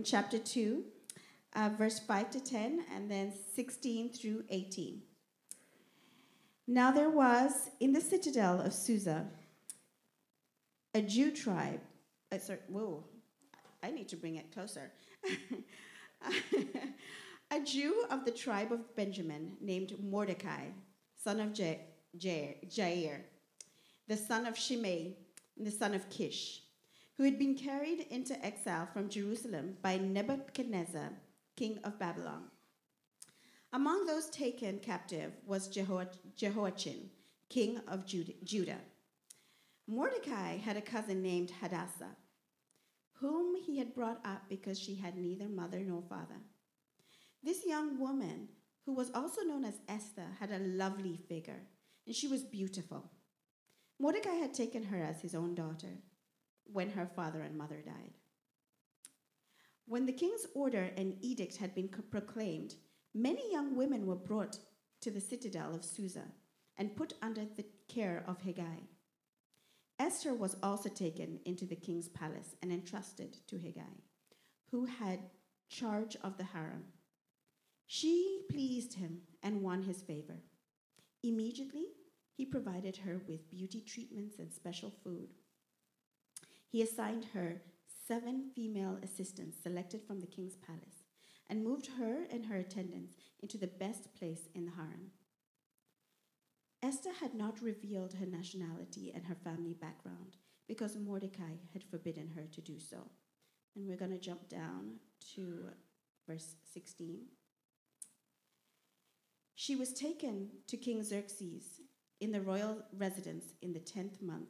in chapter 2, uh, verse 5 to 10, and then 16 through 18. Now there was in the citadel of Susa a Jew tribe. Uh, sorry, whoa, I need to bring it closer. a Jew of the tribe of Benjamin named Mordecai, son of Jair, Jair the son of Shimei, the son of Kish, who had been carried into exile from Jerusalem by Nebuchadnezzar, king of Babylon. Among those taken captive was Jehoiachin, king of Judah. Mordecai had a cousin named Hadassah, whom he had brought up because she had neither mother nor father. This young woman, who was also known as Esther, had a lovely figure, and she was beautiful. Mordecai had taken her as his own daughter when her father and mother died. When the king's order and edict had been proclaimed, many young women were brought to the citadel of Susa and put under the care of Hegai. Esther was also taken into the king's palace and entrusted to Hegai, who had charge of the harem. She pleased him and won his favor. Immediately, he provided her with beauty treatments and special food. He assigned her seven female assistants selected from the king's palace and moved her and her attendants into the best place in the harem. Esther had not revealed her nationality and her family background because Mordecai had forbidden her to do so. And we're going to jump down to verse 16. She was taken to King Xerxes in the royal residence in the tenth month,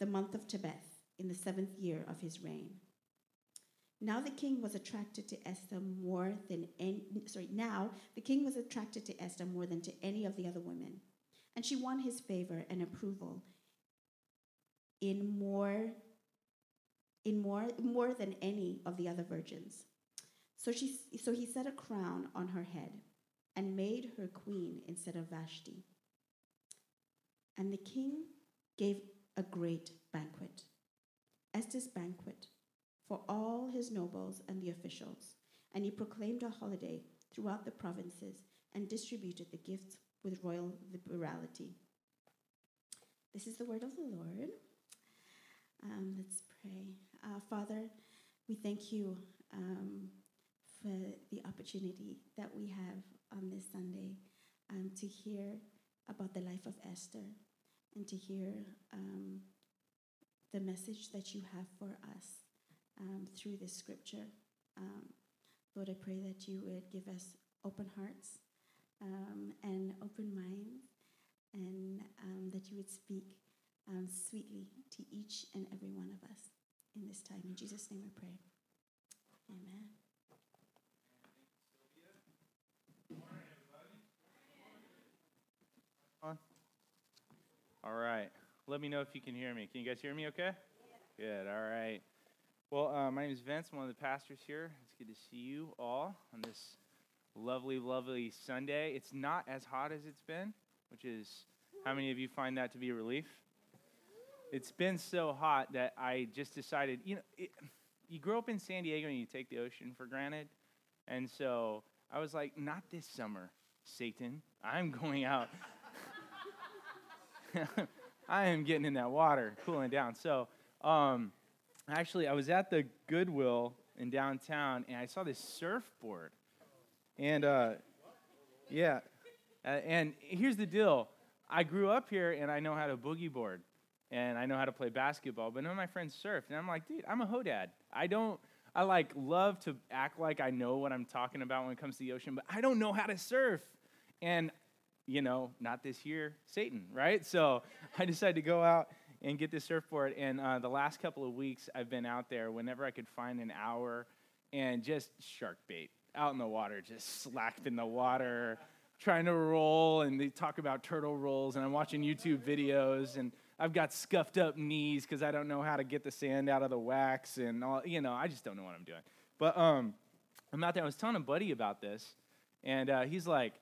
the month of Tebeth, in the seventh year of his reign. Now the king was attracted to Esther more than any, sorry, now the king was attracted to Esther more than to any of the other women. And she won his favor and approval in more in more more than any of the other virgins. So she so he set a crown on her head and made her queen instead of Vashti. And the king gave a great banquet, Esther's banquet, for all his nobles and the officials. And he proclaimed a holiday throughout the provinces and distributed the gifts with royal liberality. This is the word of the Lord. Um, let's pray. Uh, Father, we thank you um, for the opportunity that we have on this Sunday um, to hear about the life of Esther and to hear um, the message that you have for us um, through this scripture. Um, Lord, I pray that you would give us open hearts um, and open minds, and um, that you would speak sweetly to each and every one of us in this time. In Jesus' name I pray. Amen. All right. Let me know if you can hear me. Can you guys hear me okay? Yeah. Good. All right. Well, uh, my name is Vince. I'm one of the pastors here. It's good to see you all on this lovely, lovely Sunday. It's not as hot as it's been, which is how many of you find that to be a relief? It's been so hot that I just decided, you know, it, you grow up in San Diego and you take the ocean for granted. And so I was like, not this summer, Satan. I'm going out. I am getting in that water, cooling down. So, um, actually, I was at the Goodwill in downtown, and I saw this surfboard. And uh, yeah, uh, and here's the deal: I grew up here, and I know how to boogie board, and I know how to play basketball. But none of my friends surf, and I'm like, dude, I'm a hodad. I don't. I like love to act like I know what I'm talking about when it comes to the ocean, but I don't know how to surf. And you know, not this year, Satan, right? So I decided to go out and get this surfboard. And uh, the last couple of weeks, I've been out there whenever I could find an hour and just shark bait out in the water, just slacked in the water, trying to roll. And they talk about turtle rolls, and I'm watching YouTube videos, and I've got scuffed up knees because I don't know how to get the sand out of the wax, and all, you know, I just don't know what I'm doing. But um, I'm out there. I was telling a buddy about this, and uh, he's like,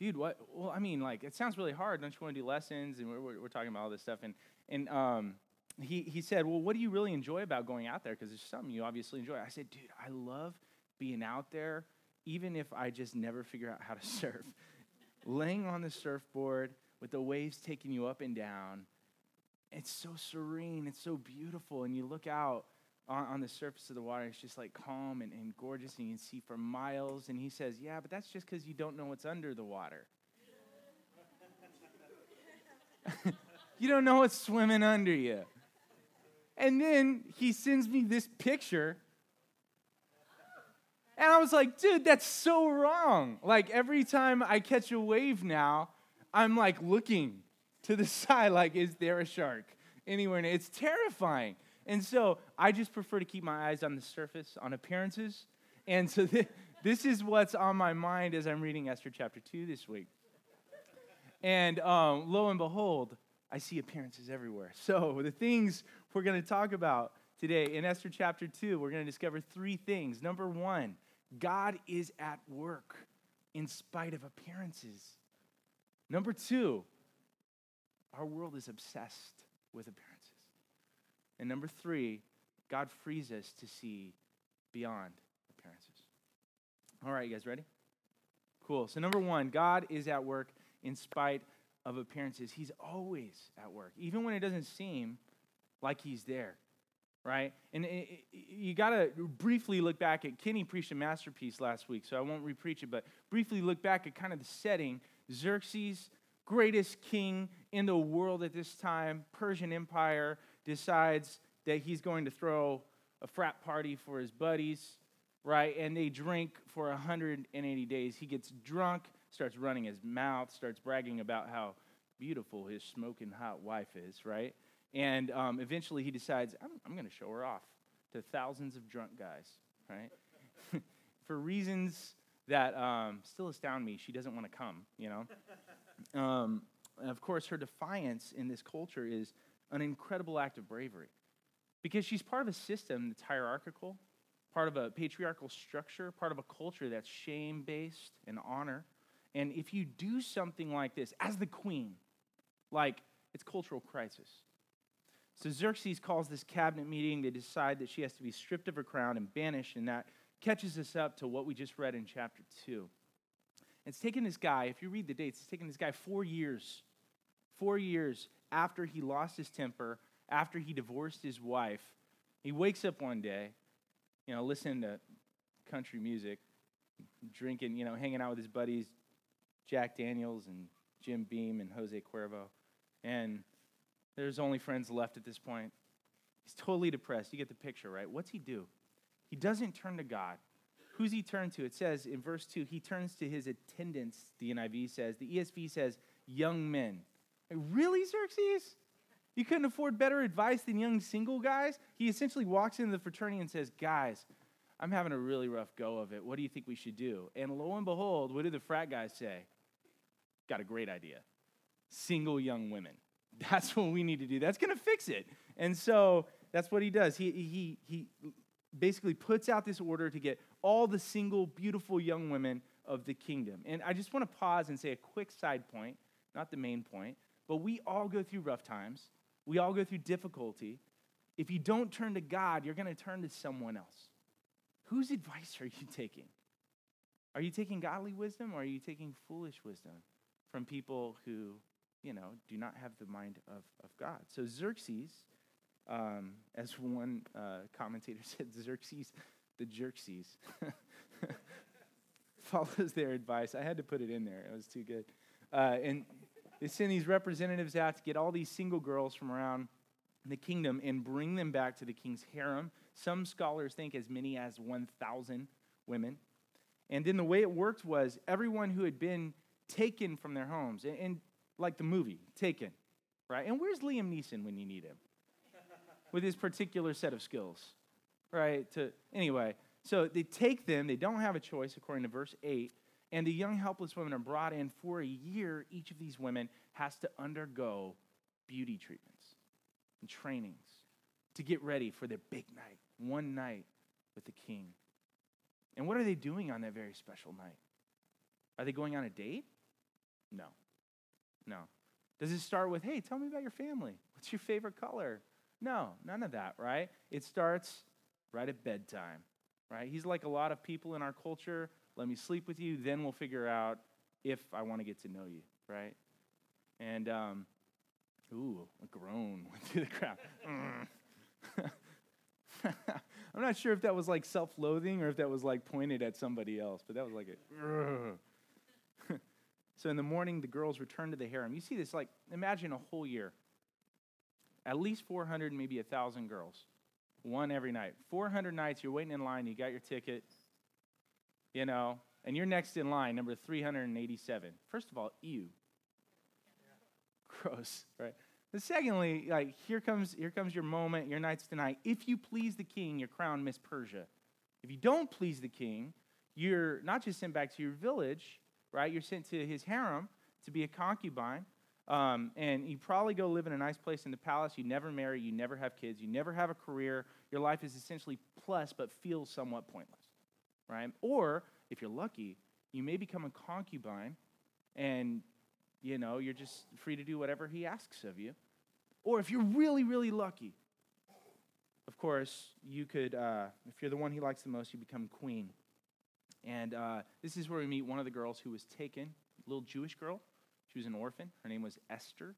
dude, what? Well, I mean, like, it sounds really hard. Don't you want to do lessons? And we're, we're, talking about all this stuff. And, and um, he, he said, Well, what do you really enjoy about going out there? Because there's something you obviously enjoy. I said, Dude, I love being out there, even if I just never figure out how to surf. Laying on the surfboard with the waves taking you up and down. It's so serene, it's so beautiful. And you look out on, on the surface of the water, it's just like calm and, and gorgeous, and you can see for miles. And he says, Yeah, but that's just because you don't know what's under the water. you don't know what's swimming under you. And then he sends me this picture. And I was like, dude, that's so wrong. Like every time I catch a wave now, I'm like looking to the side, like, is there a shark anywhere? It's terrifying. And so I just prefer to keep my eyes on the surface, on appearances. And so th- this is what's on my mind as I'm reading Esther chapter 2 this week. And um, lo and behold, I see appearances everywhere. So the things we're going to talk about today in Esther chapter 2, we're going to discover three things. Number one, God is at work in spite of appearances. Number two, our world is obsessed with appearances. And number three, God frees us to see beyond appearances. All right, you guys ready? Cool. So, number one, God is at work in spite of appearances. He's always at work, even when it doesn't seem like He's there, right? And it, it, you got to briefly look back at Kenny preached a masterpiece last week, so I won't repreach it, but briefly look back at kind of the setting. Xerxes, greatest king in the world at this time, Persian Empire, decides that he's going to throw a frat party for his buddies, right? And they drink for 180 days. He gets drunk starts running his mouth, starts bragging about how beautiful his smoking hot wife is, right? And um, eventually he decides, I'm, I'm going to show her off to thousands of drunk guys, right? For reasons that um, still astound me, she doesn't want to come, you know? Um, of course, her defiance in this culture is an incredible act of bravery because she's part of a system that's hierarchical, part of a patriarchal structure, part of a culture that's shame based and honor. And if you do something like this as the queen, like it's cultural crisis. So Xerxes calls this cabinet meeting. They decide that she has to be stripped of her crown and banished, and that catches us up to what we just read in chapter 2. It's taken this guy, if you read the dates, it's taken this guy four years, four years after he lost his temper, after he divorced his wife. He wakes up one day, you know, listening to country music, drinking, you know, hanging out with his buddies, Jack Daniels and Jim Beam and Jose Cuervo. And there's only friends left at this point. He's totally depressed. You get the picture, right? What's he do? He doesn't turn to God. Who's he turn to? It says in verse 2, he turns to his attendants, the NIV says. The ESV says, young men. Like, really, Xerxes? You couldn't afford better advice than young single guys? He essentially walks into the fraternity and says, Guys, I'm having a really rough go of it. What do you think we should do? And lo and behold, what do the frat guys say? Got a great idea. Single young women. That's what we need to do. That's going to fix it. And so that's what he does. He, he, he basically puts out this order to get all the single, beautiful young women of the kingdom. And I just want to pause and say a quick side point, not the main point, but we all go through rough times. We all go through difficulty. If you don't turn to God, you're going to turn to someone else. Whose advice are you taking? Are you taking godly wisdom or are you taking foolish wisdom from people who, you know, do not have the mind of, of God? So Xerxes, um, as one uh, commentator said, Xerxes, the Jerxes, follows their advice. I had to put it in there. It was too good. Uh, and they send these representatives out to get all these single girls from around the kingdom and bring them back to the king's harem some scholars think as many as 1,000 women. And then the way it worked was everyone who had been taken from their homes, and, and like the movie, Taken, right? And where's Liam Neeson when you need him? With his particular set of skills, right? To anyway, so they take them. They don't have a choice, according to verse eight. And the young helpless women are brought in for a year. Each of these women has to undergo beauty treatments and trainings to get ready for their big night one night with the king. And what are they doing on that very special night? Are they going on a date? No. No. Does it start with, hey, tell me about your family? What's your favorite color? No, none of that, right? It starts right at bedtime, right? He's like a lot of people in our culture. Let me sleep with you, then we'll figure out if I want to get to know you, right? And, um, ooh, a groan went through the crowd. I'm not sure if that was like self loathing or if that was like pointed at somebody else, but that was like a. so in the morning, the girls return to the harem. You see this, like, imagine a whole year. At least 400, maybe 1,000 girls. One every night. 400 nights, you're waiting in line, you got your ticket, you know, and you're next in line, number 387. First of all, ew. Gross, right? But secondly, like here comes here comes your moment, your night's tonight. If you please the king, your crown Miss Persia. If you don't please the king, you're not just sent back to your village, right? You're sent to his harem to be a concubine. Um, and you probably go live in a nice place in the palace. You never marry, you never have kids, you never have a career. Your life is essentially plus, but feels somewhat pointless, right? Or if you're lucky, you may become a concubine and you know, you're just free to do whatever he asks of you. Or if you're really, really lucky, of course, you could, uh, if you're the one he likes the most, you become queen. And uh, this is where we meet one of the girls who was taken, a little Jewish girl. She was an orphan. Her name was Esther.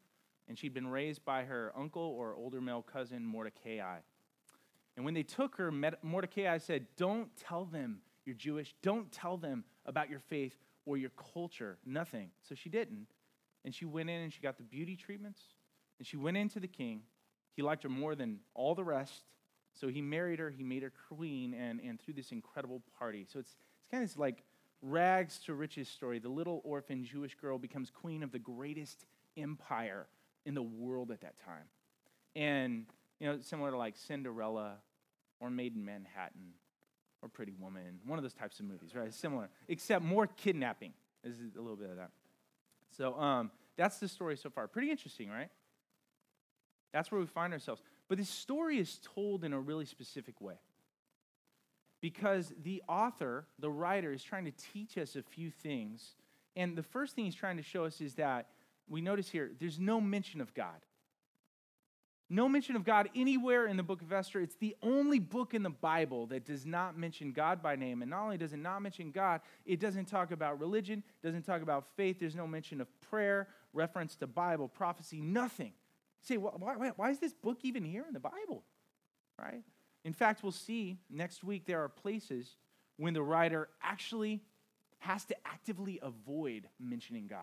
And she'd been raised by her uncle or older male cousin, Mordecai. And when they took her, Mordecai said, Don't tell them you're Jewish. Don't tell them about your faith or your culture. Nothing. So she didn't. And she went in and she got the beauty treatments. And she went into the king. He liked her more than all the rest. So he married her, he made her queen, and, and through this incredible party. So it's, it's kind of this like rags to riches story. The little orphan Jewish girl becomes queen of the greatest empire in the world at that time. And, you know, similar to like Cinderella or Maid in Manhattan or Pretty Woman, one of those types of movies, right? Similar, except more kidnapping. This is a little bit of that. So um, that's the story so far. Pretty interesting, right? That's where we find ourselves. But this story is told in a really specific way. Because the author, the writer, is trying to teach us a few things. And the first thing he's trying to show us is that we notice here there's no mention of God. No mention of God anywhere in the book of Esther. It's the only book in the Bible that does not mention God by name. And not only does it not mention God, it doesn't talk about religion, doesn't talk about faith. There's no mention of prayer, reference to Bible, prophecy, nothing. You say, well, why, why is this book even here in the Bible? Right? In fact, we'll see next week there are places when the writer actually has to actively avoid mentioning God.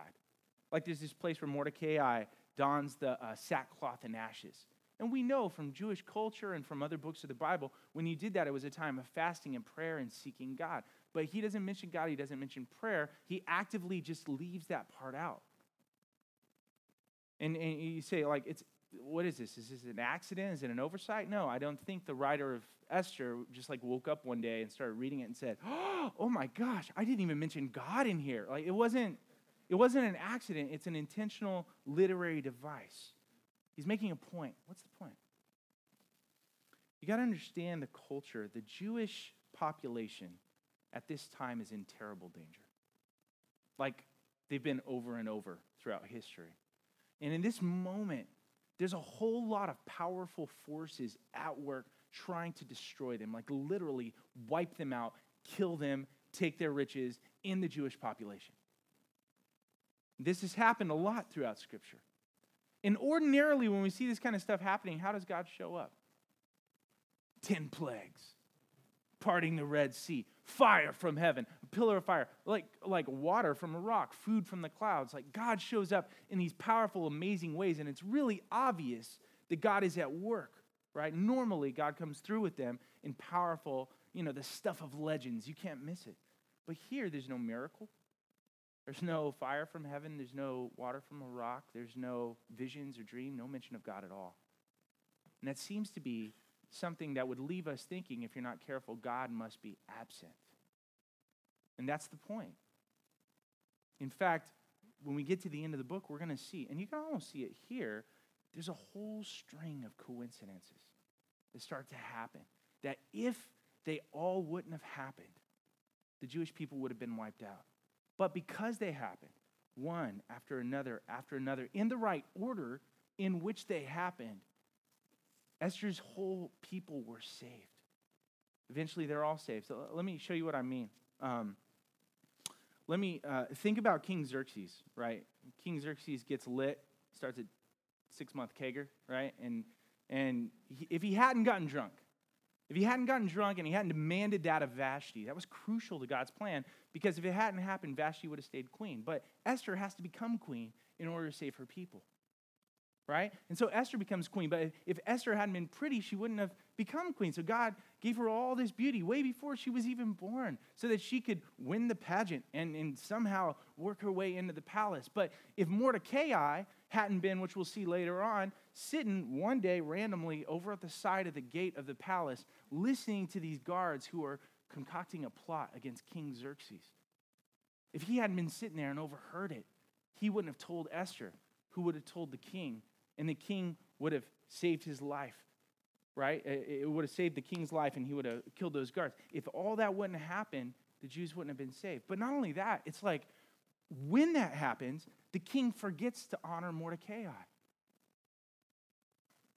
Like there's this place where Mordecai dons the uh, sackcloth and ashes. And we know from Jewish culture and from other books of the Bible, when you did that, it was a time of fasting and prayer and seeking God. But he doesn't mention God, he doesn't mention prayer. He actively just leaves that part out. And, and you say, like, it's what is this? Is this an accident? Is it an oversight? No, I don't think the writer of Esther just like woke up one day and started reading it and said, "Oh my gosh, I didn't even mention God in here." Like it wasn't it wasn't an accident, it's an intentional literary device. He's making a point. What's the point? You got to understand the culture. The Jewish population at this time is in terrible danger. Like they've been over and over throughout history. And in this moment, there's a whole lot of powerful forces at work trying to destroy them, like literally wipe them out, kill them, take their riches in the Jewish population. This has happened a lot throughout Scripture. And ordinarily, when we see this kind of stuff happening, how does God show up? Ten plagues, parting the Red Sea, fire from heaven, a pillar of fire, like, like water from a rock, food from the clouds. Like God shows up in these powerful, amazing ways, and it's really obvious that God is at work, right? Normally, God comes through with them in powerful, you know, the stuff of legends. You can't miss it. But here, there's no miracle. There's no fire from heaven. There's no water from a rock. There's no visions or dream, no mention of God at all. And that seems to be something that would leave us thinking, if you're not careful, God must be absent. And that's the point. In fact, when we get to the end of the book, we're going to see, and you can almost see it here, there's a whole string of coincidences that start to happen. That if they all wouldn't have happened, the Jewish people would have been wiped out. But because they happened, one after another after another, in the right order in which they happened, Esther's whole people were saved. Eventually, they're all saved. So let me show you what I mean. Um, let me uh, think about King Xerxes, right? King Xerxes gets lit, starts a six month kegger, right? And, and he, if he hadn't gotten drunk, if he hadn't gotten drunk and he hadn't demanded that of Vashti, that was crucial to God's plan because if it hadn't happened, Vashti would have stayed queen. But Esther has to become queen in order to save her people right? And so Esther becomes queen. But if Esther hadn't been pretty, she wouldn't have become queen. So God gave her all this beauty way before she was even born so that she could win the pageant and, and somehow work her way into the palace. But if Mordecai hadn't been, which we'll see later on, sitting one day randomly over at the side of the gate of the palace, listening to these guards who are concocting a plot against King Xerxes, if he hadn't been sitting there and overheard it, he wouldn't have told Esther, who would have told the king and the king would have saved his life, right? It would have saved the king's life and he would have killed those guards. If all that wouldn't have happened, the Jews wouldn't have been saved. But not only that, it's like when that happens, the king forgets to honor Mordecai.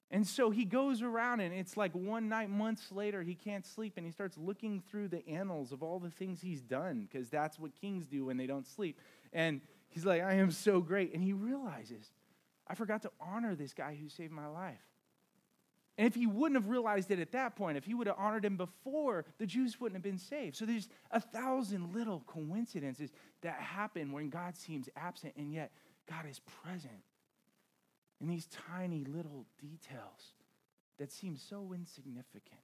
And so he goes around, and it's like one night, months later, he can't sleep, and he starts looking through the annals of all the things he's done, because that's what kings do when they don't sleep. And he's like, I am so great. And he realizes I forgot to honor this guy who saved my life. And if he wouldn't have realized it at that point, if he would have honored him before, the Jews wouldn't have been saved. So there's a thousand little coincidences that happen when God seems absent, and yet God is present in these tiny little details that seem so insignificant.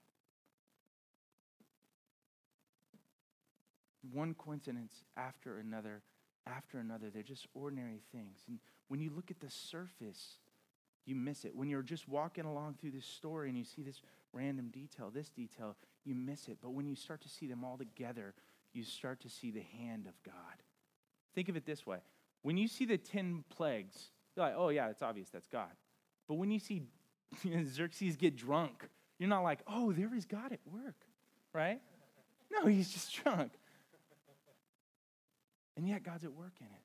One coincidence after another after another. They're just ordinary things. And when you look at the surface, you miss it. When you're just walking along through this story and you see this random detail, this detail, you miss it. But when you start to see them all together, you start to see the hand of God. Think of it this way when you see the 10 plagues, you're like, oh, yeah, it's obvious that's God. But when you see Xerxes get drunk, you're not like, oh, there is God at work, right? No, he's just drunk. And yet, God's at work in it.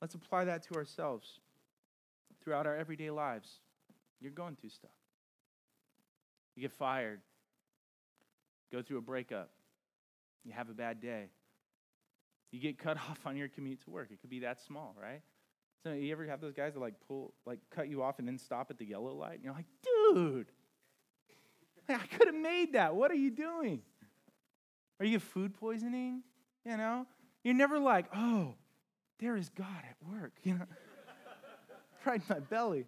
Let's apply that to ourselves throughout our everyday lives. You're going through stuff. You get fired, go through a breakup, you have a bad day, you get cut off on your commute to work. It could be that small, right? So you ever have those guys that like pull, like cut you off and then stop at the yellow light? And you're like, dude, I could have made that. What are you doing? Or you food poisoning, you know? You're never like, oh, there is God at work, you know, in my belly.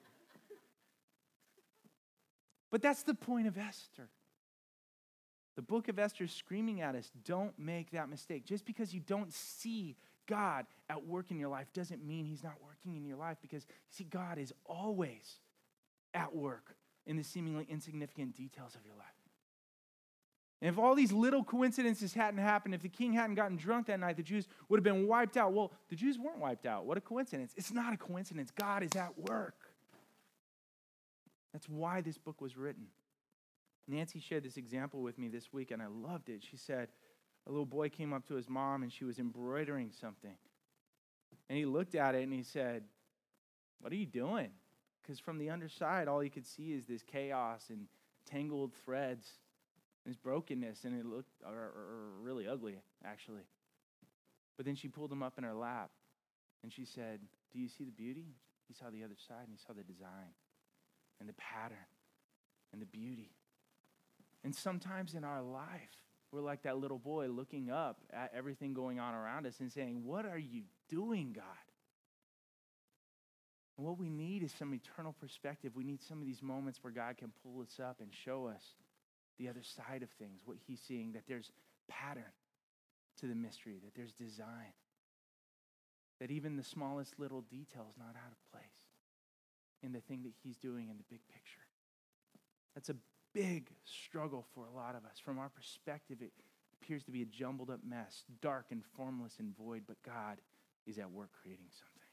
But that's the point of Esther. The book of Esther is screaming at us don't make that mistake. Just because you don't see God at work in your life doesn't mean He's not working in your life because, you see, God is always at work in the seemingly insignificant details of your life. And if all these little coincidences hadn't happened, if the king hadn't gotten drunk that night, the Jews would have been wiped out. Well, the Jews weren't wiped out. What a coincidence. It's not a coincidence. God is at work. That's why this book was written. Nancy shared this example with me this week, and I loved it. She said a little boy came up to his mom, and she was embroidering something. And he looked at it and he said, What are you doing? Because from the underside, all he could see is this chaos and tangled threads this brokenness, and it looked or really ugly, actually. But then she pulled him up in her lap, and she said, Do you see the beauty? He saw the other side, and he saw the design, and the pattern, and the beauty. And sometimes in our life, we're like that little boy looking up at everything going on around us and saying, What are you doing, God? And what we need is some eternal perspective. We need some of these moments where God can pull us up and show us the other side of things, what he's seeing, that there's pattern to the mystery, that there's design, that even the smallest little detail is not out of place in the thing that he's doing in the big picture. That's a big struggle for a lot of us. From our perspective, it appears to be a jumbled up mess, dark and formless and void, but God is at work creating something.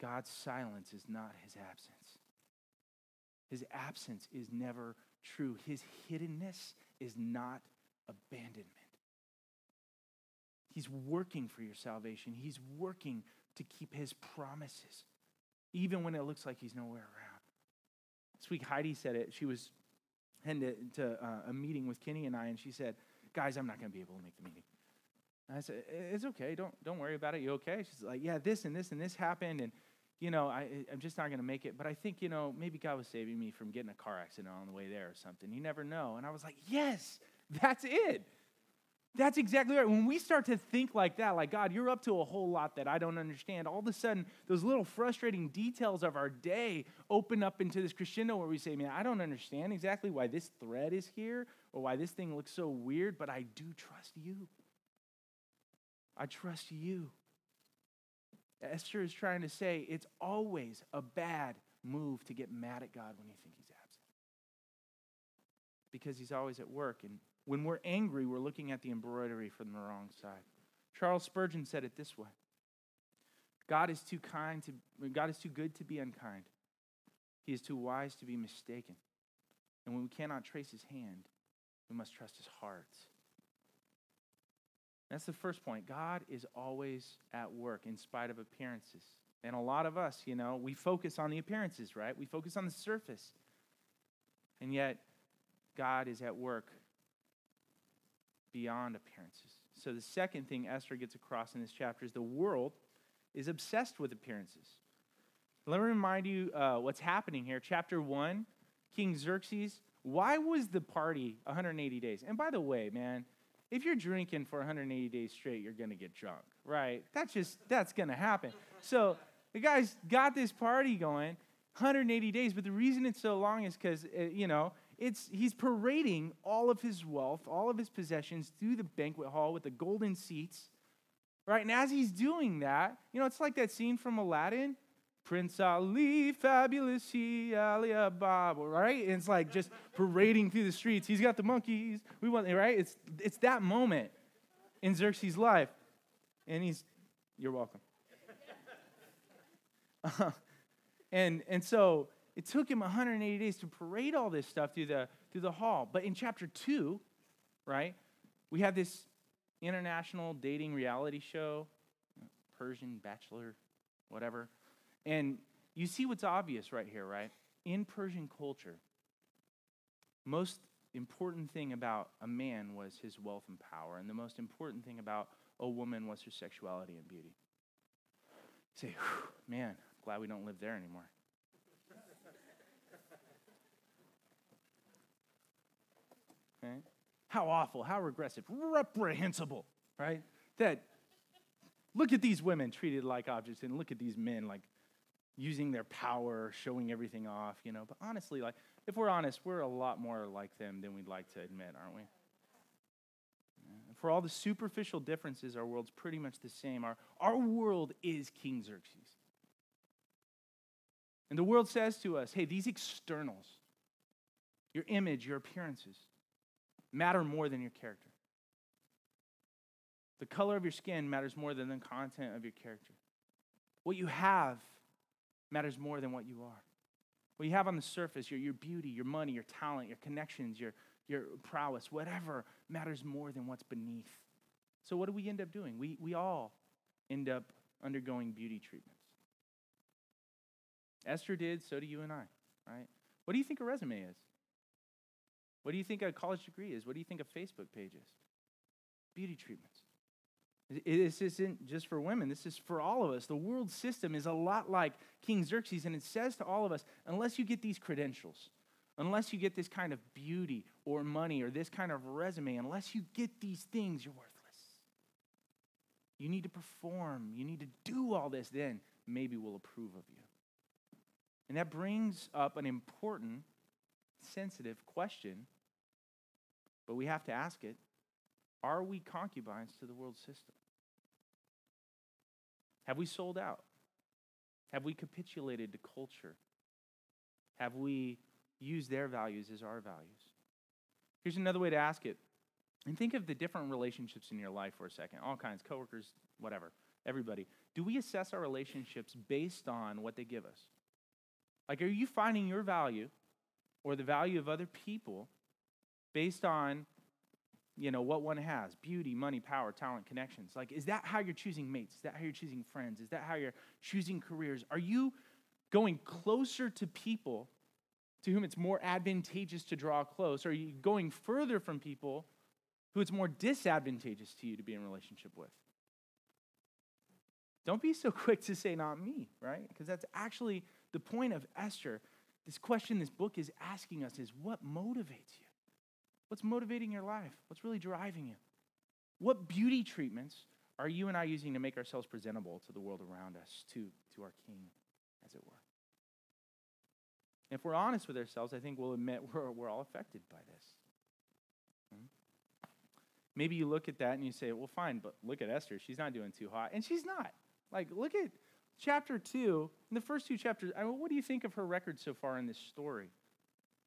God's silence is not his absence. His absence is never true. His hiddenness is not abandonment. He's working for your salvation, He's working to keep His promises, even when it looks like He's nowhere around. This week, Heidi said it. She was heading to, to uh, a meeting with Kenny and I, and she said, Guys, I'm not going to be able to make the meeting. And I said, It's okay. Don't, don't worry about it. You okay? She's like, Yeah, this and this and this happened. And, you know, I, I'm just not going to make it. But I think, you know, maybe God was saving me from getting a car accident on the way there or something. You never know. And I was like, Yes, that's it. That's exactly right. When we start to think like that, like, God, you're up to a whole lot that I don't understand, all of a sudden, those little frustrating details of our day open up into this crescendo where we say, man, I don't understand exactly why this thread is here or why this thing looks so weird, but I do trust you. I trust you. Esther is trying to say it's always a bad move to get mad at God when you think he's absent. Because he's always at work and when we're angry, we're looking at the embroidery from the wrong side. Charles Spurgeon said it this way God is too kind to God is too good to be unkind. He is too wise to be mistaken. And when we cannot trace his hand, we must trust his heart. That's the first point. God is always at work in spite of appearances. And a lot of us, you know, we focus on the appearances, right? We focus on the surface. And yet, God is at work beyond appearances. So, the second thing Esther gets across in this chapter is the world is obsessed with appearances. Let me remind you uh, what's happening here. Chapter 1, King Xerxes. Why was the party 180 days? And by the way, man, if you're drinking for 180 days straight, you're going to get drunk, right? That's just, that's going to happen. So the guy's got this party going 180 days, but the reason it's so long is because, uh, you know, it's, he's parading all of his wealth, all of his possessions through the banquet hall with the golden seats, right? And as he's doing that, you know, it's like that scene from Aladdin. Prince Ali, fabulous he, Ali Baba, right? And it's like just parading through the streets. He's got the monkeys. We want, right? It's, it's that moment in Xerxes' life. And he's, you're welcome. Uh, and, and so it took him 180 days to parade all this stuff through the, through the hall. But in chapter two, right, we have this international dating reality show, Persian Bachelor, whatever. And you see what's obvious right here, right? In Persian culture, most important thing about a man was his wealth and power, and the most important thing about a woman was her sexuality and beauty. You say, man, glad we don't live there anymore. Okay? How awful, how regressive, reprehensible, right? That look at these women treated like objects and look at these men like using their power, showing everything off, you know. But honestly, like if we're honest, we're a lot more like them than we'd like to admit, aren't we? For all the superficial differences, our world's pretty much the same. Our, our world is King Xerxes. And the world says to us, hey, these externals, your image, your appearances, matter more than your character. The color of your skin matters more than the content of your character. What you have matters more than what you are. What you have on the surface, your, your beauty, your money, your talent, your connections, your, your prowess, whatever matters more than what's beneath. So, what do we end up doing? We, we all end up undergoing beauty treatments. Esther did, so do you and I, right? What do you think a resume is? What do you think a college degree is? What do you think a Facebook page is? Beauty treatments. This isn't just for women, this is for all of us. The world system is a lot like King Xerxes, and it says to all of us unless you get these credentials, unless you get this kind of beauty or money or this kind of resume, unless you get these things, you're worthless. You need to perform, you need to do all this, then maybe we'll approve of you. And that brings up an important sensitive question, but we have to ask it Are we concubines to the world system? Have we sold out? Have we capitulated to culture? Have we used their values as our values? Here's another way to ask it. And think of the different relationships in your life for a second all kinds, coworkers, whatever, everybody. Do we assess our relationships based on what they give us? Like, are you finding your value or the value of other people based on you know what one has beauty money power talent connections like is that how you're choosing mates is that how you're choosing friends is that how you're choosing careers are you going closer to people to whom it's more advantageous to draw close? Are you going further from people who it's more disadvantageous to you to be in relationship with? Don't be so quick to say, not me, right? Because that's actually the point of Esther. This question this book is asking us is what motivates you? What's motivating your life? What's really driving you? What beauty treatments are you and I using to make ourselves presentable to the world around us, to, to our King, as it were? If we're honest with ourselves, I think we'll admit we're, we're all affected by this. Hmm? Maybe you look at that and you say, well, fine, but look at Esther. She's not doing too hot. And she's not. Like, look at chapter 2, in the first two chapters. I mean, what do you think of her record so far in this story?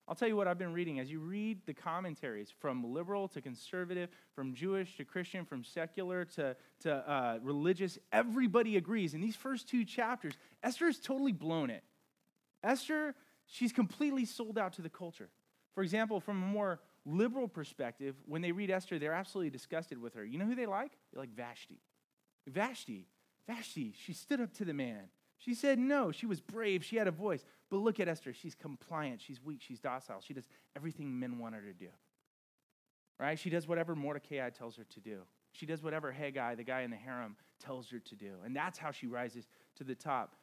I'll tell you what I've been reading. As you read the commentaries from liberal to conservative, from Jewish to Christian, from secular to, to uh, religious, everybody agrees. In these first two chapters, Esther has totally blown it. Esther, she's completely sold out to the culture. For example, from a more liberal perspective, when they read Esther, they're absolutely disgusted with her. You know who they like? They like Vashti. Vashti, Vashti, she stood up to the man. She said no. She was brave. She had a voice. But look at Esther. She's compliant. She's weak. She's docile. She does everything men want her to do. Right? She does whatever Mordecai tells her to do. She does whatever Hegai, the guy in the harem, tells her to do. And that's how she rises to the top.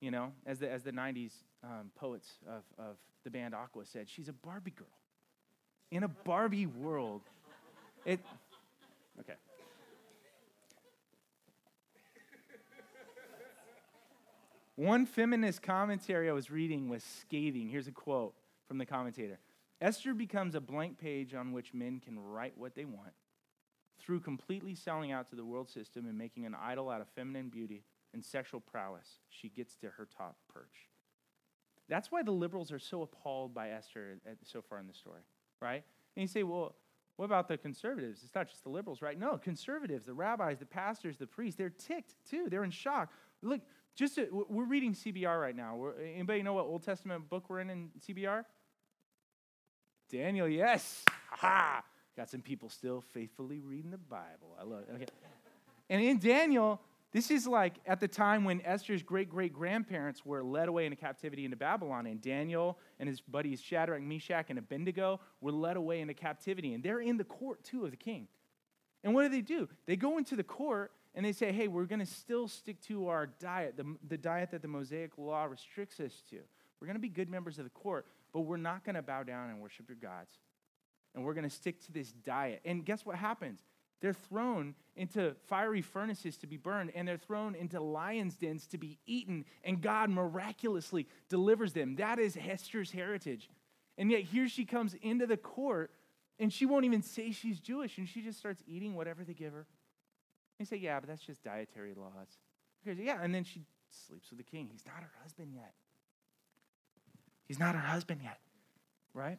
You know, as the, as the 90s um, poets of, of the band Aqua said, she's a Barbie girl. In a Barbie world. It, okay. One feminist commentary I was reading was scathing. Here's a quote from the commentator Esther becomes a blank page on which men can write what they want. Through completely selling out to the world system and making an idol out of feminine beauty and sexual prowess, she gets to her top perch. That's why the liberals are so appalled by Esther so far in the story, right? And you say, well, what about the conservatives? It's not just the liberals, right? No, conservatives, the rabbis, the pastors, the priests, they're ticked too. They're in shock. Look, just we're reading CBR right now. Anybody know what Old Testament book we're in in CBR? Daniel, yes. Ha! Got some people still faithfully reading the Bible. I love it. Okay. And in Daniel, this is like at the time when Esther's great great grandparents were led away into captivity into Babylon, and Daniel and his buddies Shadrach, Meshach, and Abednego were led away into captivity. And they're in the court too of the king. And what do they do? They go into the court and they say, hey, we're going to still stick to our diet, the, the diet that the Mosaic law restricts us to. We're going to be good members of the court, but we're not going to bow down and worship your gods. And we're going to stick to this diet. And guess what happens? They're thrown into fiery furnaces to be burned, and they're thrown into lions' dens to be eaten, and God miraculously delivers them. That is Esther's heritage. And yet, here she comes into the court, and she won't even say she's Jewish, and she just starts eating whatever they give her. They say, yeah, but that's just dietary laws. Yeah, and then she sleeps with the king. He's not her husband yet. He's not her husband yet, right?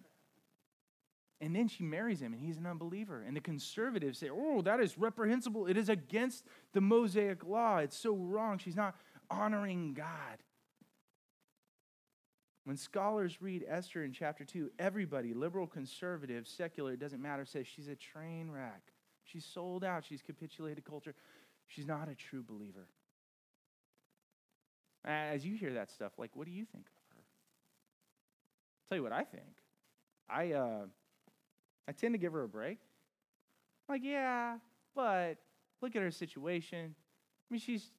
And then she marries him, and he's an unbeliever. And the conservatives say, oh, that is reprehensible. It is against the Mosaic law. It's so wrong. She's not honoring God. When scholars read Esther in chapter 2, everybody, liberal, conservative, secular, it doesn't matter, says she's a train wreck. She's sold out. She's capitulated culture. She's not a true believer. As you hear that stuff, like, what do you think of her? I'll tell you what I think. I, uh, I tend to give her a break. Like, yeah, but look at her situation. I mean, she's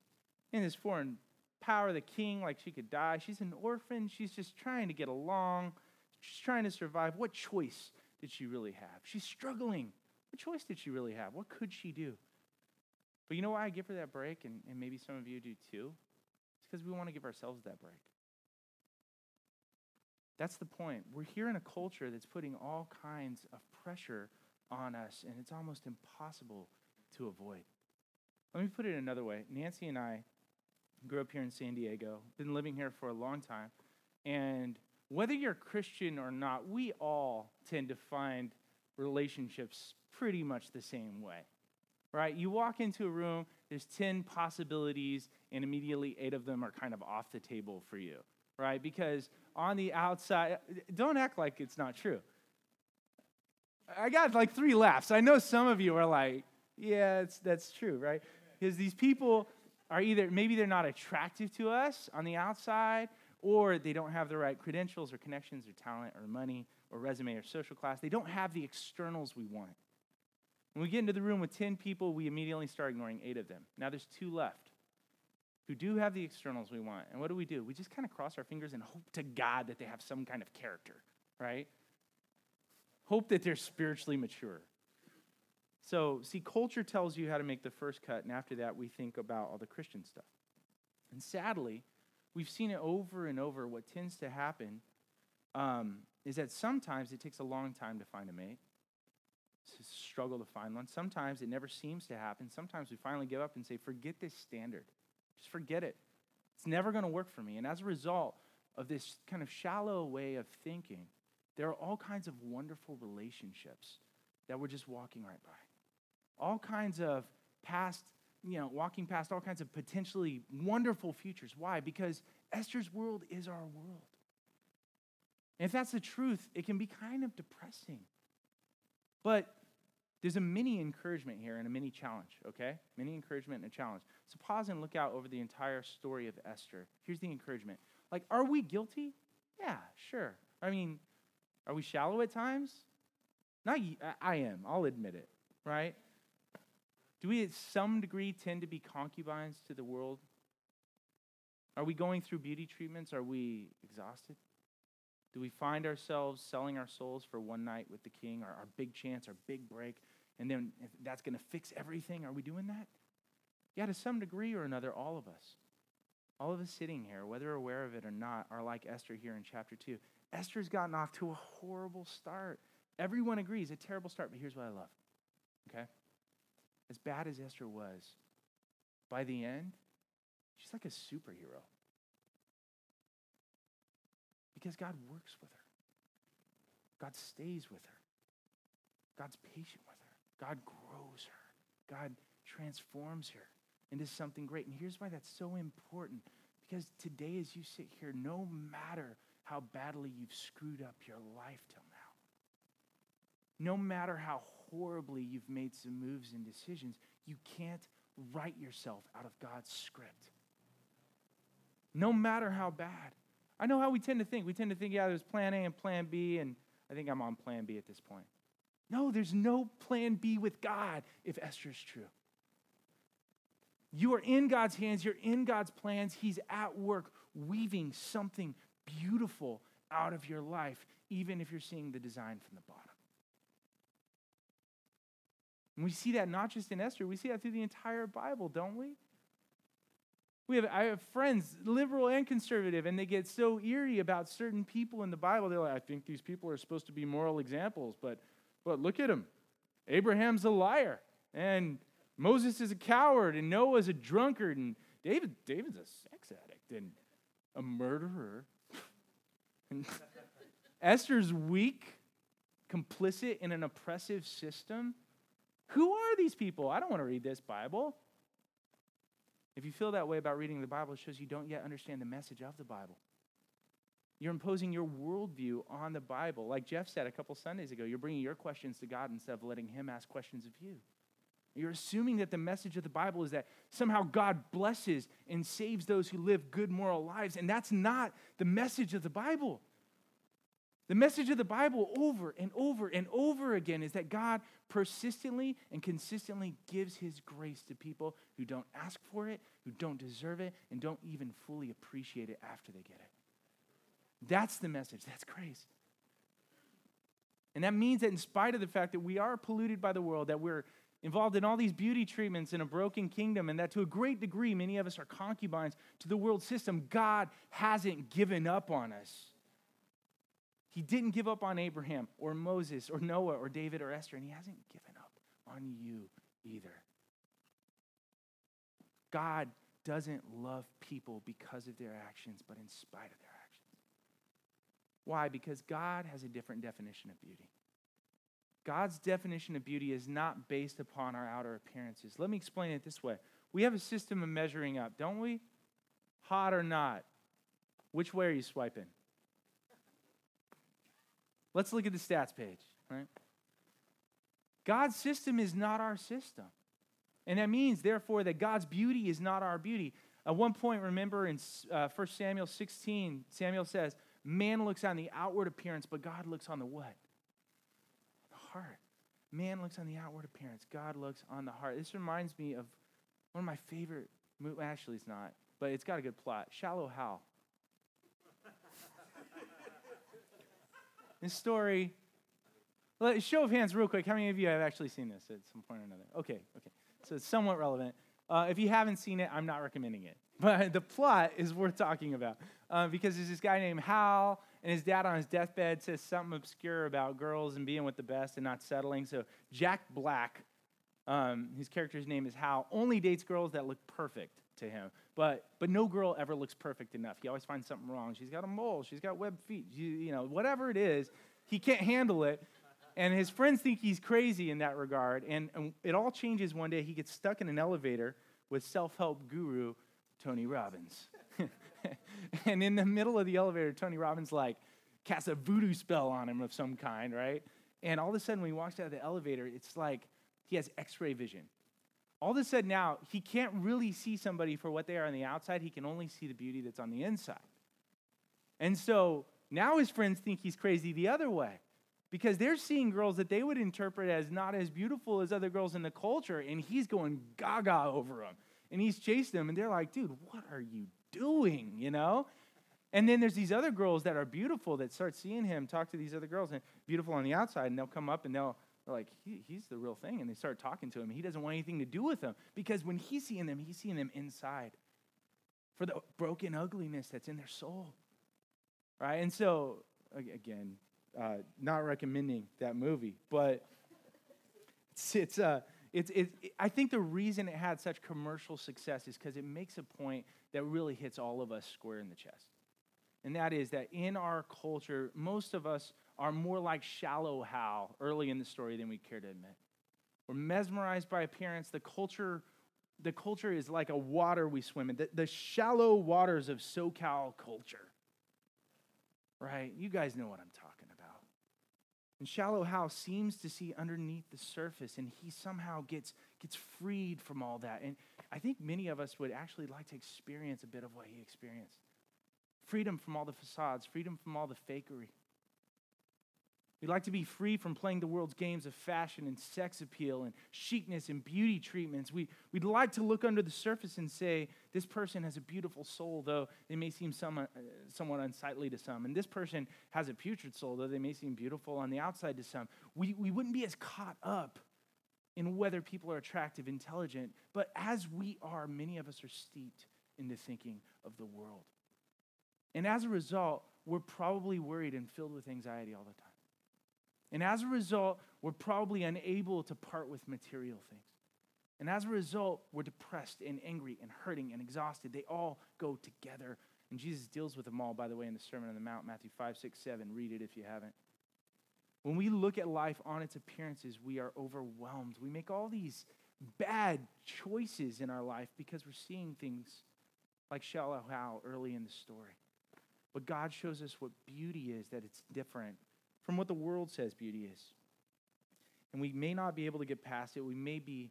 in this foreign power, of the king, like she could die. She's an orphan. She's just trying to get along. She's trying to survive. What choice did she really have? She's struggling. What choice did she really have? What could she do? But you know why I give her that break, and, and maybe some of you do too? It's because we want to give ourselves that break. That's the point. We're here in a culture that's putting all kinds of pressure on us, and it's almost impossible to avoid. Let me put it another way. Nancy and I grew up here in San Diego, been living here for a long time, and whether you're Christian or not, we all tend to find relationships pretty much the same way, right? You walk into a room, there's 10 possibilities, and immediately eight of them are kind of off the table for you, right? Because on the outside, don't act like it's not true. I got like three laughs. I know some of you are like, yeah, that's true, right? Because these people are either, maybe they're not attractive to us on the outside, or they don't have the right credentials or connections or talent or money or resume or social class. They don't have the externals we want. When we get into the room with 10 people, we immediately start ignoring eight of them. Now there's two left who do have the externals we want. And what do we do? We just kind of cross our fingers and hope to God that they have some kind of character, right? Hope that they're spiritually mature. So, see, culture tells you how to make the first cut, and after that, we think about all the Christian stuff. And sadly, we've seen it over and over. What tends to happen um, is that sometimes it takes a long time to find a mate, to struggle to find one. Sometimes it never seems to happen. Sometimes we finally give up and say, forget this standard. Just forget it. It's never going to work for me. And as a result of this kind of shallow way of thinking, there are all kinds of wonderful relationships that we're just walking right by. All kinds of past, you know, walking past all kinds of potentially wonderful futures. Why? Because Esther's world is our world. And if that's the truth, it can be kind of depressing. But there's a mini encouragement here and a mini challenge, okay? Mini encouragement and a challenge. So pause and look out over the entire story of Esther. Here's the encouragement. Like, are we guilty? Yeah, sure. I mean, are we shallow at times? Not I am, I'll admit it, right? Do we at some degree tend to be concubines to the world? Are we going through beauty treatments? Are we exhausted? Do we find ourselves selling our souls for one night with the king, our, our big chance, our big break, and then that's going to fix everything? Are we doing that? Yeah, to some degree or another, all of us. All of us sitting here, whether aware of it or not, are like Esther here in chapter 2. Esther's gotten off to a horrible start. Everyone agrees, a terrible start, but here's what I love. Okay? As bad as Esther was, by the end, she's like a superhero. Because God works with her, God stays with her, God's patient with her, God grows her, God transforms her into something great. And here's why that's so important. Because today, as you sit here, no matter how badly you've screwed up your life till no matter how horribly you've made some moves and decisions, you can't write yourself out of God's script. No matter how bad. I know how we tend to think. We tend to think, yeah, there's plan A and plan B, and I think I'm on plan B at this point. No, there's no plan B with God if Esther is true. You are in God's hands, you're in God's plans. He's at work weaving something beautiful out of your life, even if you're seeing the design from the bottom. And we see that not just in Esther, we see that through the entire Bible, don't we? We have, I have friends, liberal and conservative, and they get so eerie about certain people in the Bible. They're like, I think these people are supposed to be moral examples, but, but look at them. Abraham's a liar, and Moses is a coward, and Noah's a drunkard, and David, David's a sex addict and a murderer. and Esther's weak, complicit in an oppressive system. Who are these people? I don't want to read this Bible. If you feel that way about reading the Bible, it shows you don't yet understand the message of the Bible. You're imposing your worldview on the Bible. Like Jeff said a couple Sundays ago, you're bringing your questions to God instead of letting Him ask questions of you. You're assuming that the message of the Bible is that somehow God blesses and saves those who live good moral lives, and that's not the message of the Bible. The message of the Bible over and over and over again is that God persistently and consistently gives his grace to people who don't ask for it, who don't deserve it, and don't even fully appreciate it after they get it. That's the message. That's grace. And that means that in spite of the fact that we are polluted by the world, that we're involved in all these beauty treatments in a broken kingdom, and that to a great degree, many of us are concubines to the world system. God hasn't given up on us. He didn't give up on Abraham or Moses or Noah or David or Esther, and He hasn't given up on you either. God doesn't love people because of their actions, but in spite of their actions. Why? Because God has a different definition of beauty. God's definition of beauty is not based upon our outer appearances. Let me explain it this way. We have a system of measuring up, don't we? Hot or not? Which way are you swiping? Let's look at the stats page, right? God's system is not our system. And that means, therefore, that God's beauty is not our beauty. At one point, remember in uh, 1 Samuel 16, Samuel says, Man looks on the outward appearance, but God looks on the what? The heart. Man looks on the outward appearance, God looks on the heart. This reminds me of one of my favorite. Actually, it's not, but it's got a good plot. Shallow Hal. This story, show of hands, real quick. How many of you have actually seen this at some point or another? Okay, okay. So it's somewhat relevant. Uh, if you haven't seen it, I'm not recommending it. But the plot is worth talking about uh, because there's this guy named Hal, and his dad on his deathbed says something obscure about girls and being with the best and not settling. So Jack Black, um, his character's name is Hal, only dates girls that look perfect to him. But, but no girl ever looks perfect enough. He always finds something wrong. She's got a mole, she's got webbed feet, you, you know, whatever it is, he can't handle it. And his friends think he's crazy in that regard. And, and it all changes one day. He gets stuck in an elevator with self help guru Tony Robbins. and in the middle of the elevator, Tony Robbins like casts a voodoo spell on him of some kind, right? And all of a sudden, when he walks out of the elevator, it's like he has X-ray vision. All of a sudden now, he can't really see somebody for what they are on the outside. He can only see the beauty that's on the inside. And so now his friends think he's crazy the other way because they're seeing girls that they would interpret as not as beautiful as other girls in the culture, and he's going gaga over them and he's chasing them, and they're like, dude, what are you doing? You know? And then there's these other girls that are beautiful that start seeing him talk to these other girls and beautiful on the outside, and they'll come up and they'll they're like, he, he's the real thing, and they start talking to him. He doesn't want anything to do with them because when he's seeing them, he's seeing them inside for the broken ugliness that's in their soul, right? And so again, uh, not recommending that movie, but it's it's uh, it's, it, I think the reason it had such commercial success is because it makes a point that really hits all of us square in the chest. And that is that in our culture, most of us are more like shallow Hal early in the story than we care to admit. We're mesmerized by appearance. The culture, the culture is like a water we swim in, the, the shallow waters of SoCal culture. Right? You guys know what I'm talking about. and Shallow Hal seems to see underneath the surface, and he somehow gets, gets freed from all that. And I think many of us would actually like to experience a bit of what he experienced freedom from all the facades, freedom from all the fakery. We'd like to be free from playing the world's games of fashion and sex appeal and chicness and beauty treatments. We, we'd like to look under the surface and say, this person has a beautiful soul, though they may seem some, uh, somewhat unsightly to some. And this person has a putrid soul, though they may seem beautiful on the outside to some. We, we wouldn't be as caught up in whether people are attractive, intelligent, but as we are, many of us are steeped in the thinking of the world. And as a result, we're probably worried and filled with anxiety all the time. And as a result, we're probably unable to part with material things. And as a result, we're depressed and angry and hurting and exhausted. They all go together. And Jesus deals with them all, by the way, in the Sermon on the Mount, Matthew 5, 6, 7. Read it if you haven't. When we look at life on its appearances, we are overwhelmed. We make all these bad choices in our life because we're seeing things like Shallow Hal early in the story. But God shows us what beauty is, that it's different from what the world says beauty is. And we may not be able to get past it. We may be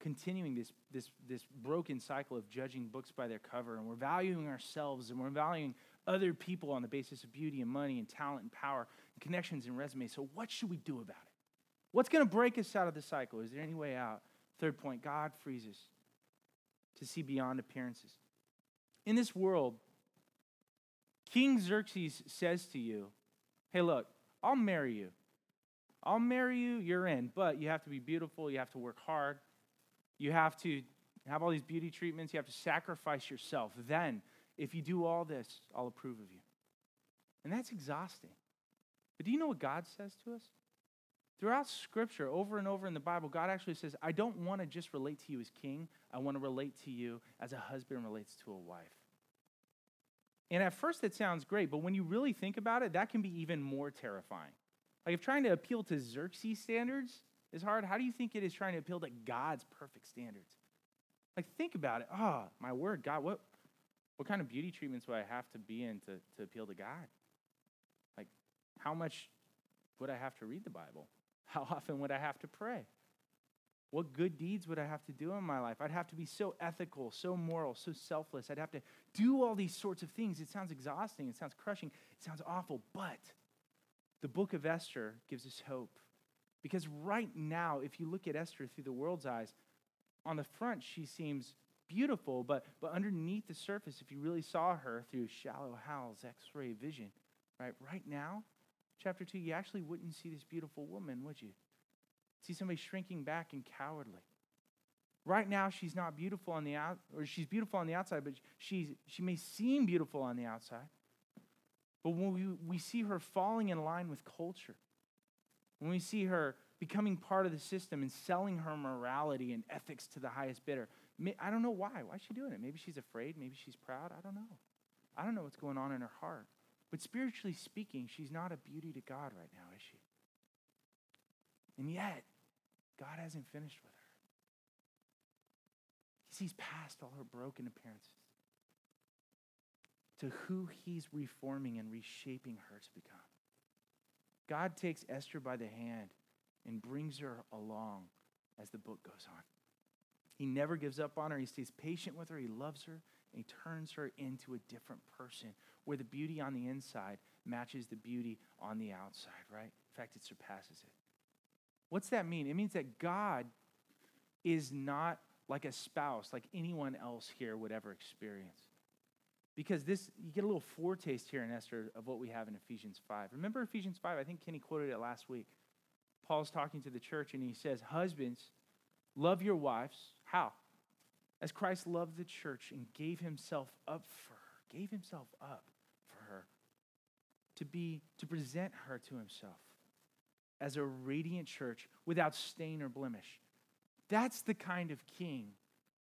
continuing this, this, this broken cycle of judging books by their cover, and we're valuing ourselves and we're valuing other people on the basis of beauty and money and talent and power and connections and resumes. So, what should we do about it? What's going to break us out of the cycle? Is there any way out? Third point God frees us to see beyond appearances. In this world, King Xerxes says to you, Hey, look, I'll marry you. I'll marry you, you're in. But you have to be beautiful, you have to work hard, you have to have all these beauty treatments, you have to sacrifice yourself. Then, if you do all this, I'll approve of you. And that's exhausting. But do you know what God says to us? Throughout Scripture, over and over in the Bible, God actually says, I don't want to just relate to you as king, I want to relate to you as a husband relates to a wife. And at first, it sounds great, but when you really think about it, that can be even more terrifying. Like, if trying to appeal to Xerxes standards is hard, how do you think it is trying to appeal to God's perfect standards? Like, think about it. Oh, my word, God, what, what kind of beauty treatments would I have to be in to, to appeal to God? Like, how much would I have to read the Bible? How often would I have to pray? What good deeds would I have to do in my life? I'd have to be so ethical, so moral, so selfless. I'd have to do all these sorts of things. It sounds exhausting. It sounds crushing. It sounds awful. But the book of Esther gives us hope. Because right now, if you look at Esther through the world's eyes, on the front, she seems beautiful, but, but underneath the surface, if you really saw her through shallow Hal's x ray vision, right, right now, chapter 2, you actually wouldn't see this beautiful woman, would you? See somebody shrinking back and cowardly. Right now, she's not beautiful on the out, or she's beautiful on the outside, but she's, she may seem beautiful on the outside. But when we, we see her falling in line with culture, when we see her becoming part of the system and selling her morality and ethics to the highest bidder, I don't know why. Why is she doing it? Maybe she's afraid. Maybe she's proud. I don't know. I don't know what's going on in her heart. But spiritually speaking, she's not a beauty to God right now, is she? And yet, God hasn't finished with her. He sees past all her broken appearances to who he's reforming and reshaping her to become. God takes Esther by the hand and brings her along as the book goes on. He never gives up on her. He stays patient with her. He loves her. And he turns her into a different person where the beauty on the inside matches the beauty on the outside, right? In fact, it surpasses it. What's that mean? It means that God is not like a spouse, like anyone else here would ever experience. Because this, you get a little foretaste here in Esther of what we have in Ephesians 5. Remember Ephesians 5? I think Kenny quoted it last week. Paul's talking to the church and he says, Husbands, love your wives. How? As Christ loved the church and gave himself up for her, gave himself up for her to be, to present her to himself as a radiant church without stain or blemish. That's the kind of king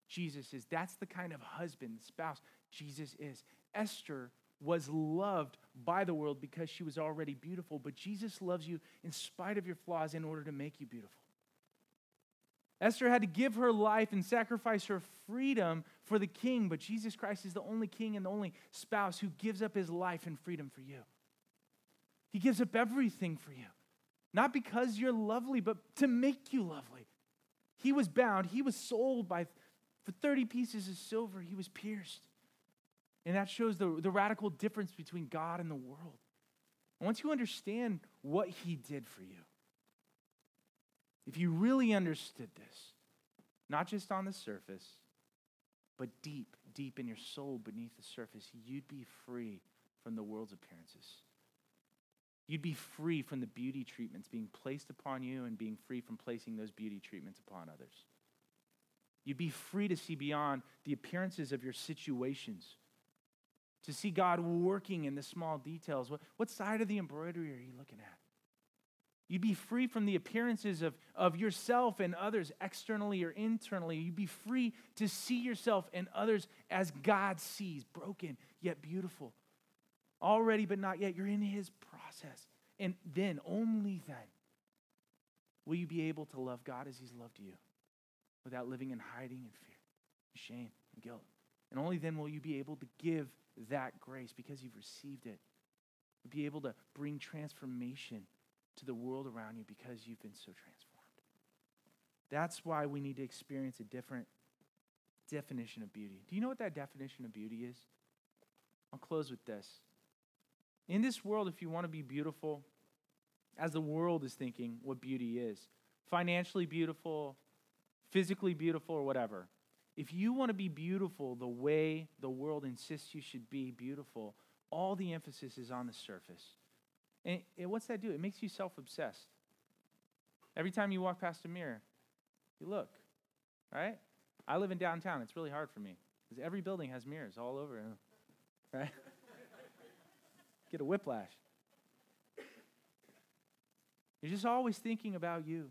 Jesus is. That's the kind of husband, spouse Jesus is. Esther was loved by the world because she was already beautiful, but Jesus loves you in spite of your flaws in order to make you beautiful. Esther had to give her life and sacrifice her freedom for the king, but Jesus Christ is the only king and the only spouse who gives up his life and freedom for you. He gives up everything for you. Not because you're lovely, but to make you lovely. He was bound, he was sold by for 30 pieces of silver, he was pierced. And that shows the, the radical difference between God and the world. Once you understand what he did for you, if you really understood this, not just on the surface, but deep, deep in your soul beneath the surface, you'd be free from the world's appearances. You'd be free from the beauty treatments being placed upon you and being free from placing those beauty treatments upon others. You'd be free to see beyond the appearances of your situations, to see God working in the small details. What, what side of the embroidery are you looking at? You'd be free from the appearances of, of yourself and others, externally or internally. You'd be free to see yourself and others as God sees, broken yet beautiful. Already, but not yet. You're in His process. And then, only then, will you be able to love God as He's loved you without living in hiding and fear, and shame, and guilt. And only then will you be able to give that grace because you've received it. You'll be able to bring transformation to the world around you because you've been so transformed. That's why we need to experience a different definition of beauty. Do you know what that definition of beauty is? I'll close with this. In this world, if you want to be beautiful, as the world is thinking what beauty is, financially beautiful, physically beautiful, or whatever, if you want to be beautiful the way the world insists you should be beautiful, all the emphasis is on the surface. And, what's that do? It makes you self obsessed. Every time you walk past a mirror, you look, right? I live in downtown. It's really hard for me because every building has mirrors all over, right? Get a whiplash. You're just always thinking about you.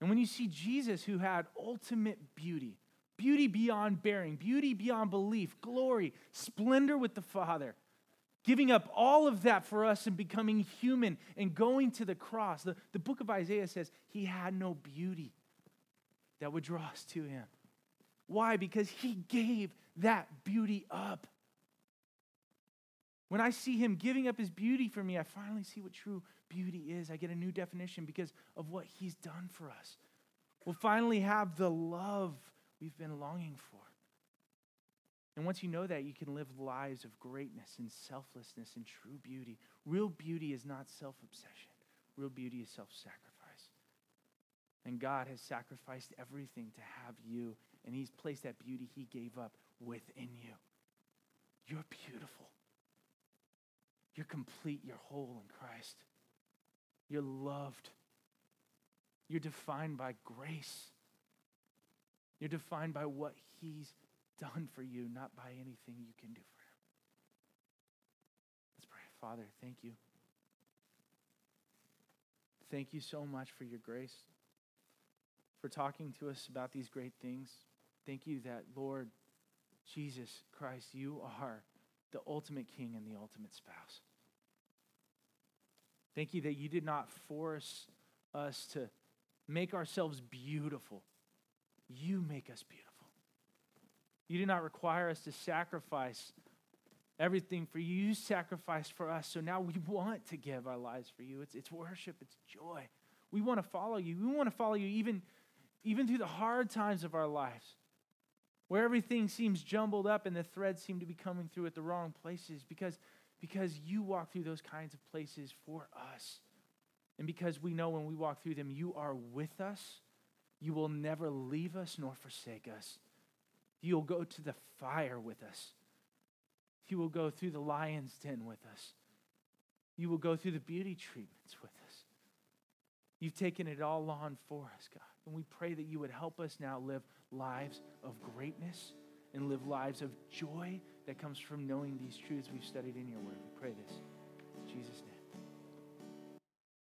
And when you see Jesus, who had ultimate beauty, beauty beyond bearing, beauty beyond belief, glory, splendor with the Father, giving up all of that for us and becoming human and going to the cross. The, the book of Isaiah says he had no beauty that would draw us to him. Why? Because he gave that beauty up. When I see him giving up his beauty for me, I finally see what true beauty is. I get a new definition because of what he's done for us. We'll finally have the love we've been longing for. And once you know that, you can live lives of greatness and selflessness and true beauty. Real beauty is not self obsession, real beauty is self sacrifice. And God has sacrificed everything to have you, and He's placed that beauty He gave up within you. You're beautiful. You're complete. You're whole in Christ. You're loved. You're defined by grace. You're defined by what He's done for you, not by anything you can do for Him. Let's pray. Father, thank you. Thank you so much for your grace, for talking to us about these great things. Thank you that, Lord Jesus Christ, you are the ultimate king and the ultimate spouse. Thank you that you did not force us to make ourselves beautiful. You make us beautiful. You did not require us to sacrifice everything for you. You sacrificed for us. So now we want to give our lives for you. It's, it's worship, it's joy. We want to follow you. We want to follow you even, even through the hard times of our lives where everything seems jumbled up and the threads seem to be coming through at the wrong places because, because you walk through those kinds of places for us. And because we know when we walk through them, you are with us. You will never leave us nor forsake us. You'll go to the fire with us. You will go through the lion's den with us. You will go through the beauty treatments with us. You've taken it all on for us, God. And we pray that you would help us now live lives of greatness and live lives of joy that comes from knowing these truths we've studied in your word. We pray this. In Jesus' name.